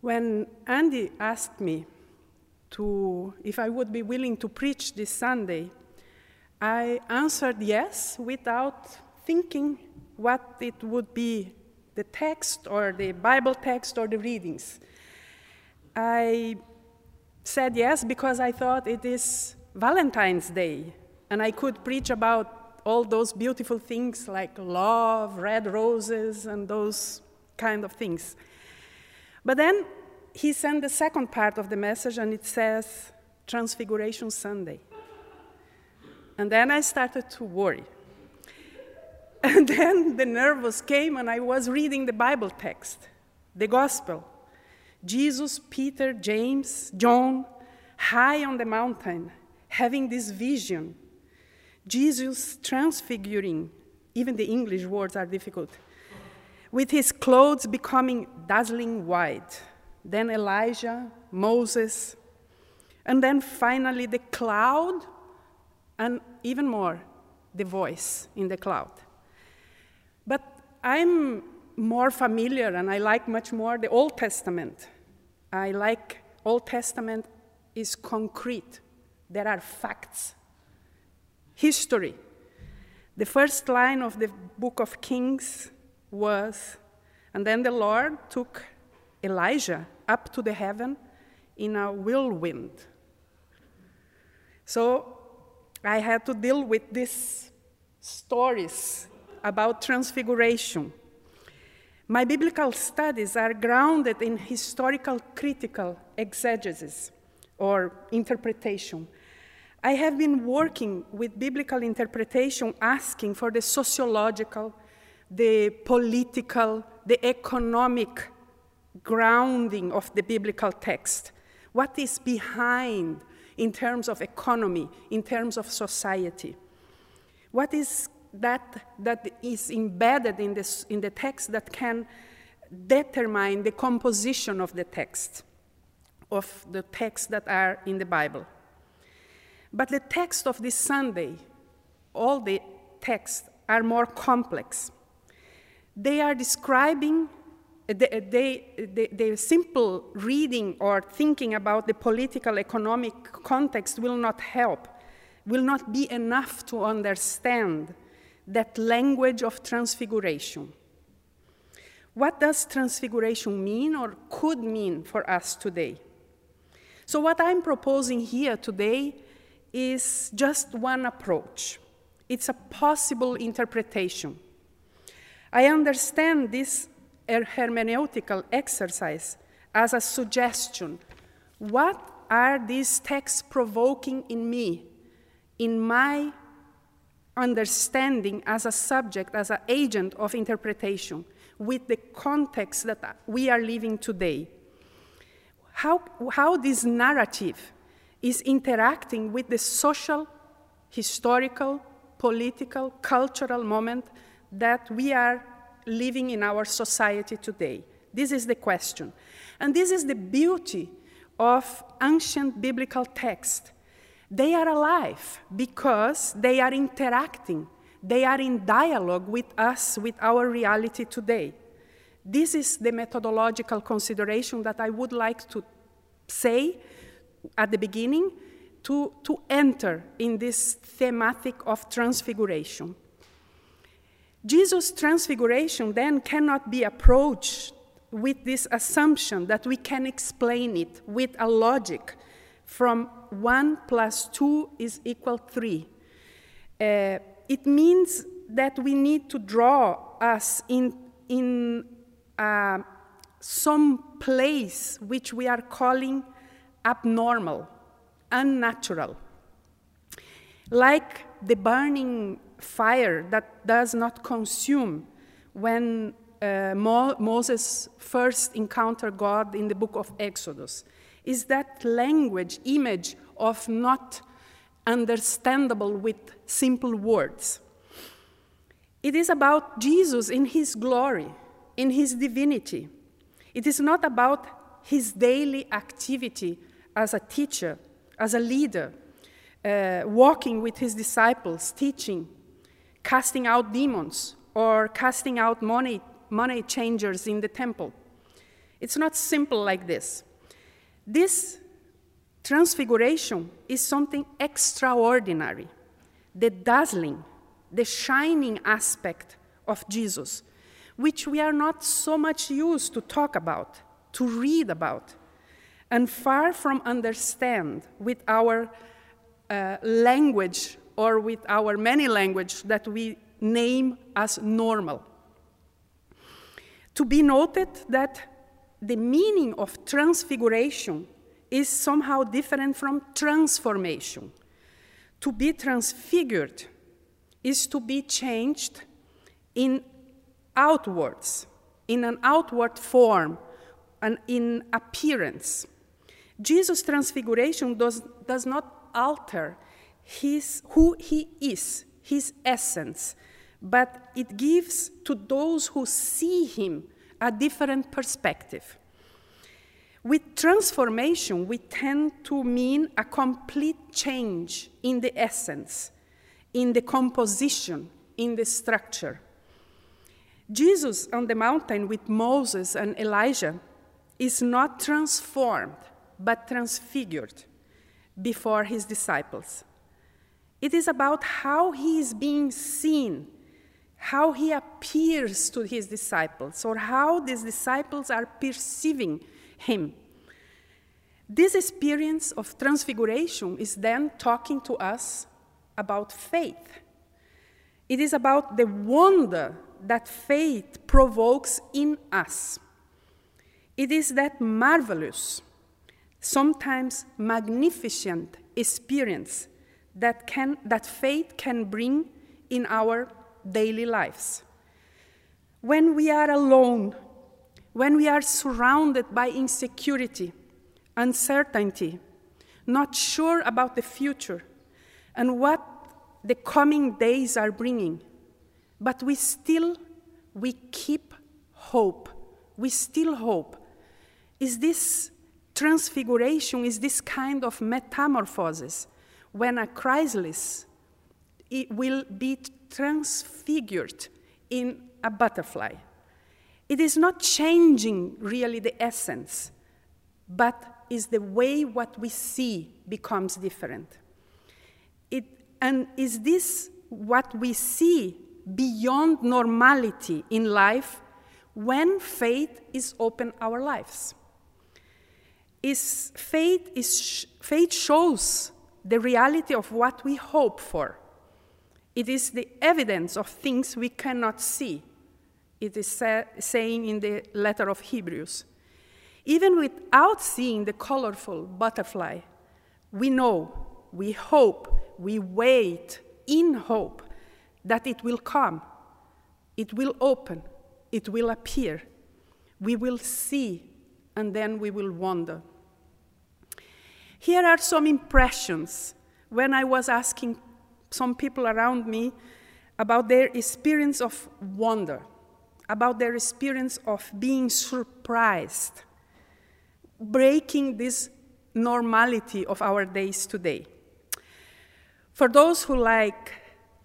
When Andy asked me to, if I would be willing to preach this Sunday, I answered yes without thinking what it would be the text or the Bible text or the readings. I said yes because I thought it is Valentine's Day and I could preach about all those beautiful things like love, red roses, and those kind of things. But then he sent the second part of the message, and it says Transfiguration Sunday. And then I started to worry. And then the nervous came, and I was reading the Bible text, the gospel. Jesus, Peter, James, John, high on the mountain, having this vision. Jesus transfiguring, even the English words are difficult, with his clothes becoming dazzling white then Elijah, Moses, and then finally the cloud, and even more, the voice in the cloud. But I'm more familiar and I like much more the Old Testament. I like Old Testament is concrete. There are facts. History. The first line of the book of Kings was, and then the Lord took Elijah up to the heaven in a whirlwind. So I had to deal with these stories about transfiguration. My biblical studies are grounded in historical critical exegesis or interpretation. I have been working with biblical interpretation, asking for the sociological, the political, the economic grounding of the biblical text. What is behind in terms of economy, in terms of society? What is that that is embedded in, this, in the text that can determine the composition of the text, of the texts that are in the Bible? But the text of this Sunday, all the texts are more complex. They are describing uh, they, uh, they, uh, they, the simple reading or thinking about the political economic context will not help, will not be enough to understand that language of transfiguration. What does transfiguration mean or could mean for us today? So, what I'm proposing here today is just one approach. It's a possible interpretation. I understand this hermeneutical exercise as a suggestion. What are these texts provoking in me, in my understanding as a subject, as an agent of interpretation, with the context that we are living today? How, how this narrative is interacting with the social, historical, political, cultural moment that we are living in our society today? This is the question. And this is the beauty of ancient biblical texts. They are alive because they are interacting, they are in dialogue with us, with our reality today. This is the methodological consideration that I would like to say at the beginning to, to enter in this thematic of transfiguration. Jesus' transfiguration then cannot be approached with this assumption that we can explain it with a logic from 1 plus 2 is equal 3. Uh, it means that we need to draw us in, in uh, some place which we are calling abnormal, unnatural. Like the burning fire that does not consume when uh, Mo Moses first encountered God in the book of Exodus is that language, image of not understandable with simple words. It is about Jesus in his glory, in his divinity. It is not about his daily activity as a teacher, as a leader, uh, walking with his disciples, teaching, casting out demons or casting out money, money changers in the temple. It's not simple like this. This transfiguration is something extraordinary, the dazzling, the shining aspect of Jesus, which we are not so much used to talk about, to read about, and far from understand with our uh, language or with our many language that we name as normal. To be noted that the meaning of transfiguration is somehow different from transformation. To be transfigured is to be changed in outwards, in an outward form, and in appearance. Jesus' transfiguration does, does not alter his, who he is, his essence, but it gives to those who see him a different perspective. With transformation, we tend to mean a complete change in the essence, in the composition, in the structure. Jesus on the mountain with Moses and Elijah is not transformed, but transfigured before his disciples. It is about how he is being seen, how he appears to his disciples, or how these disciples are perceiving him. This experience of transfiguration is then talking to us about faith. It is about the wonder that faith provokes in us. It is that marvelous, sometimes magnificent experience that, can, that faith can bring in our daily lives. When we are alone, when we are surrounded by insecurity, uncertainty, not sure about the future and what the coming days are bringing, but we still we keep hope. We still hope. Is this transfiguration, is this kind of metamorphosis when a chrysalis it will be transfigured in a butterfly. It is not changing really the essence, but is the way what we see becomes different. It, and is this what we see beyond normality in life when faith is open our lives? Is faith, is, faith shows the reality of what we hope for. It is the evidence of things we cannot see. It is sa- saying in the letter of Hebrews. Even without seeing the colorful butterfly, we know, we hope, we wait in hope that it will come, it will open, it will appear. We will see, and then we will wonder. Here are some impressions when I was asking some people around me about their experience of wonder, about their experience of being surprised, breaking this normality of our days today. For those who like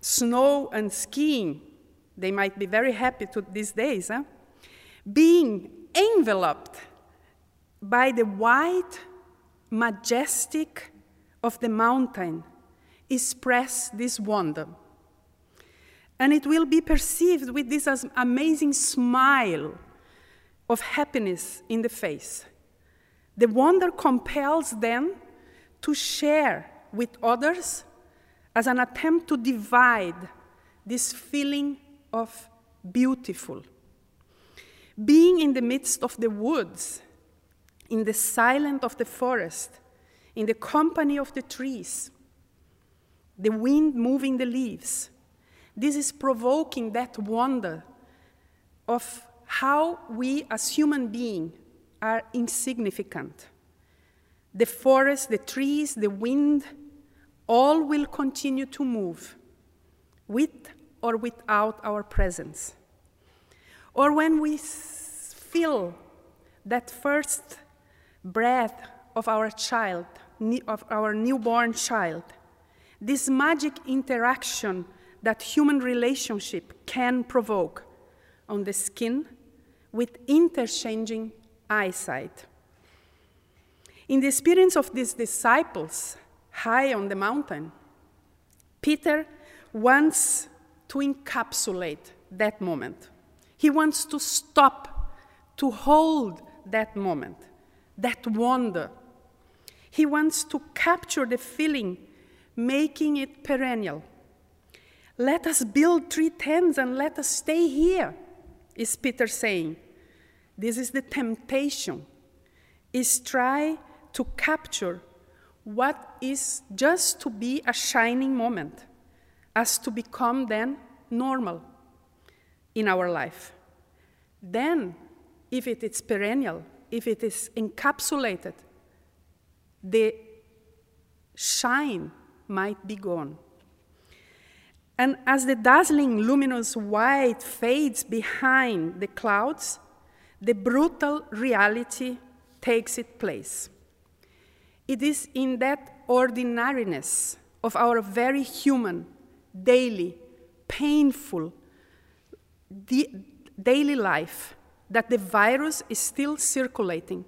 snow and skiing, they might be very happy to these days. Huh? Being enveloped by the white majestic of the mountain express this wonder. And it will be perceived with this amazing smile of happiness in the face. The wonder compels them to share with others as an attempt to divide this feeling of beautiful. Being in the midst of the woods in the silence of the forest, in the company of the trees, the wind moving the leaves. This is provoking that wonder of how we as human beings are insignificant. The forest, the trees, the wind, all will continue to move with or without our presence. Or when we feel that first breath of our child, of our newborn child. This magic interaction that human relationship can provoke on the skin with interchanging eyesight. In the experience of these disciples high on the mountain, Peter wants to encapsulate that moment. He wants to stop, to hold that moment, that wonder. He wants to capture the feeling, making it perennial. Let us build three tents and let us stay here, is Peter saying. This is the temptation, is try to capture what is just to be a shining moment, as to become then normal in our life. Then, if it is perennial, if it is encapsulated, the shine might be gone. And as the dazzling luminous white fades behind the clouds, the brutal reality takes its place. It is in that ordinariness of our very human, daily, painful, daily life that the virus is still circulating,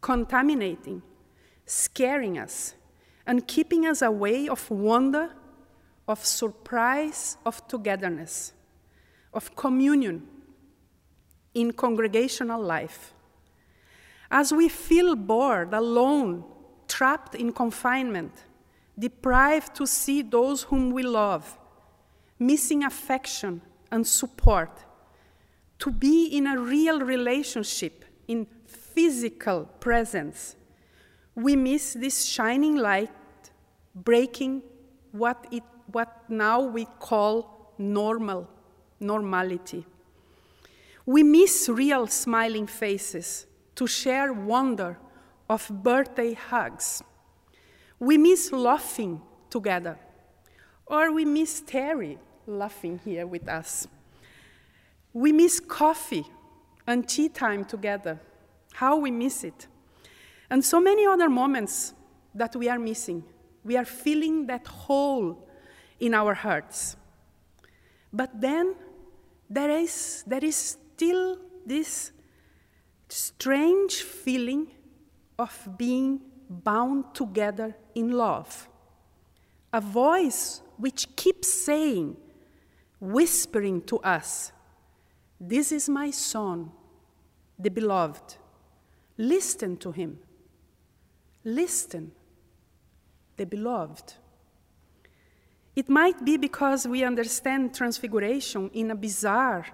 contaminating, scaring us, and keeping us away of wonder, of surprise, of togetherness, of communion in congregational life. As we feel bored, alone, trapped in confinement, deprived to see those whom we love, missing affection and support, to be in a real relationship, in physical presence, we miss this shining light breaking what, it, what now we call normal, normality. We miss real smiling faces to share wonder of birthday hugs. We miss laughing together, or we miss Terry laughing here with us. We miss coffee and tea time together. How we miss it. And so many other moments that we are missing. We are feeling that hole in our hearts. But then there is, there is still this strange feeling of being bound together in love. A voice which keeps saying, whispering to us, This is my son, the beloved. Listen to him. Listen, the beloved. It might be because we understand transfiguration in a bizarre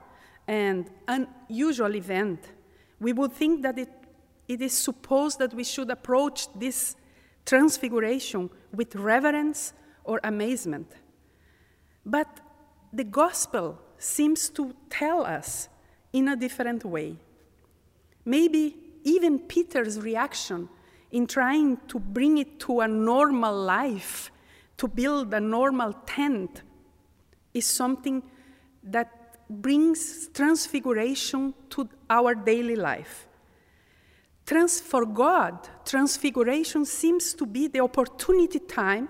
and unusual event. We would think that it, it is supposed that we should approach this transfiguration with reverence or amazement. But the gospel seems to tell us in a different way. Maybe even Peter's reaction in trying to bring it to a normal life, to build a normal tent, is something that brings transfiguration to our daily life. Trans- for God, transfiguration seems to be the opportunity time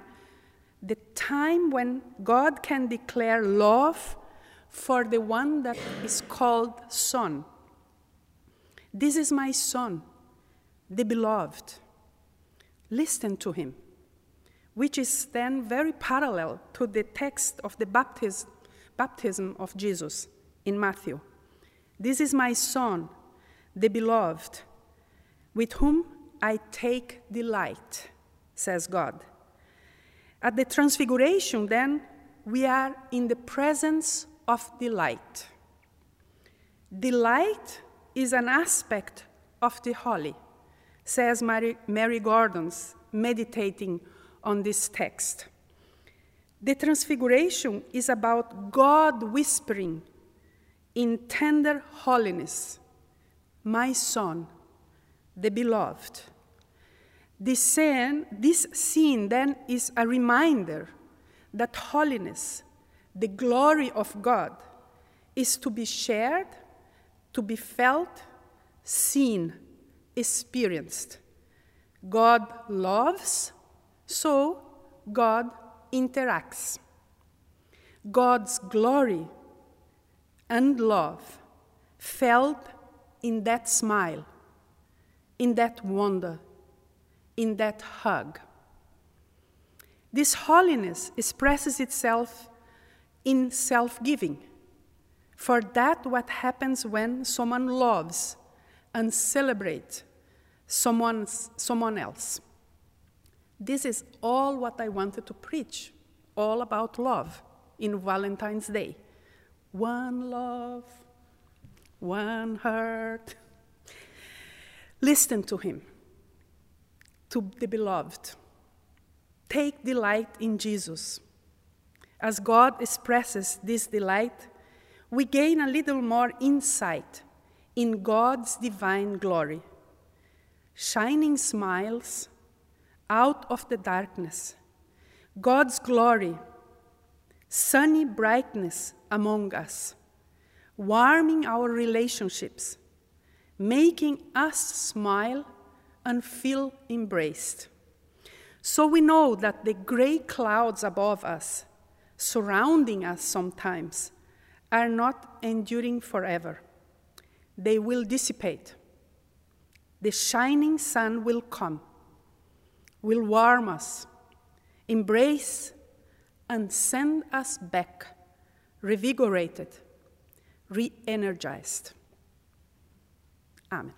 the time when God can declare love for the one that is called Son. This is my Son, the beloved. Listen to him, which is then very parallel to the text of the baptism, baptism of Jesus in Matthew. This is my Son, the beloved, with whom I take delight, says God. At the Transfiguration, then, we are in the presence of delight. Delight is an aspect of the holy, says Mary, Mary Gordon's, meditating on this text. The Transfiguration is about God whispering in tender holiness, My Son, the Beloved. This scene, this scene then is a reminder that holiness, the glory of God, is to be shared, to be felt, seen, experienced. God loves, so God interacts. God's glory and love felt in that smile, in that wonder, in that hug. This holiness expresses itself in self giving. For that what happens when someone loves and celebrates someone, someone else. This is all what I wanted to preach, all about love in Valentine's Day. One love, one heart. Listen to him, to the beloved. Take delight in Jesus. As God expresses this delight, we gain a little more insight in God's divine glory. Shining smiles out of the darkness, God's glory, sunny brightness among us, warming our relationships, making us smile and feel embraced. So we know that the gray clouds above us, surrounding us sometimes, are not enduring forever. They will dissipate. The shining sun will come, will warm us, embrace, and send us back, revigorated, re energized. Amen.